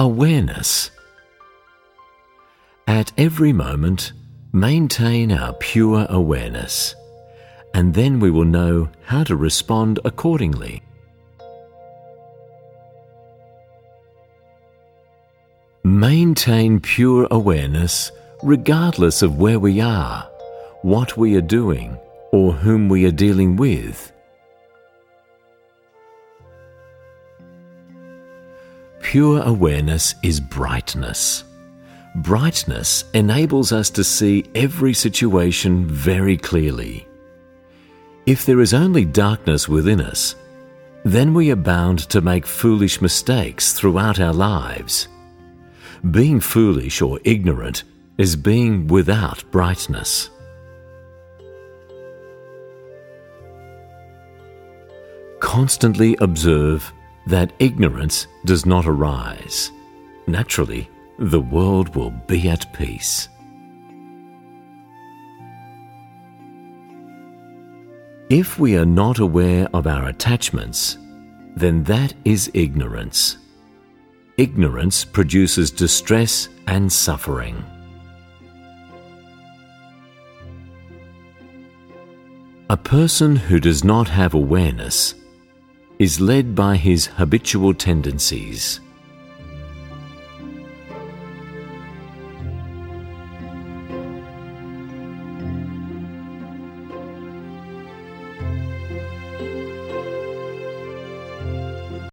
Awareness. At every moment, maintain our pure awareness, and then we will know how to respond accordingly. Maintain pure awareness regardless of where we are, what we are doing, or whom we are dealing with. Pure awareness is brightness. Brightness enables us to see every situation very clearly. If there is only darkness within us, then we are bound to make foolish mistakes throughout our lives. Being foolish or ignorant is being without brightness. Constantly observe that ignorance does not arise. Naturally, the world will be at peace. If we are not aware of our attachments, then that is ignorance. Ignorance produces distress and suffering. A person who does not have awareness is led by his habitual tendencies.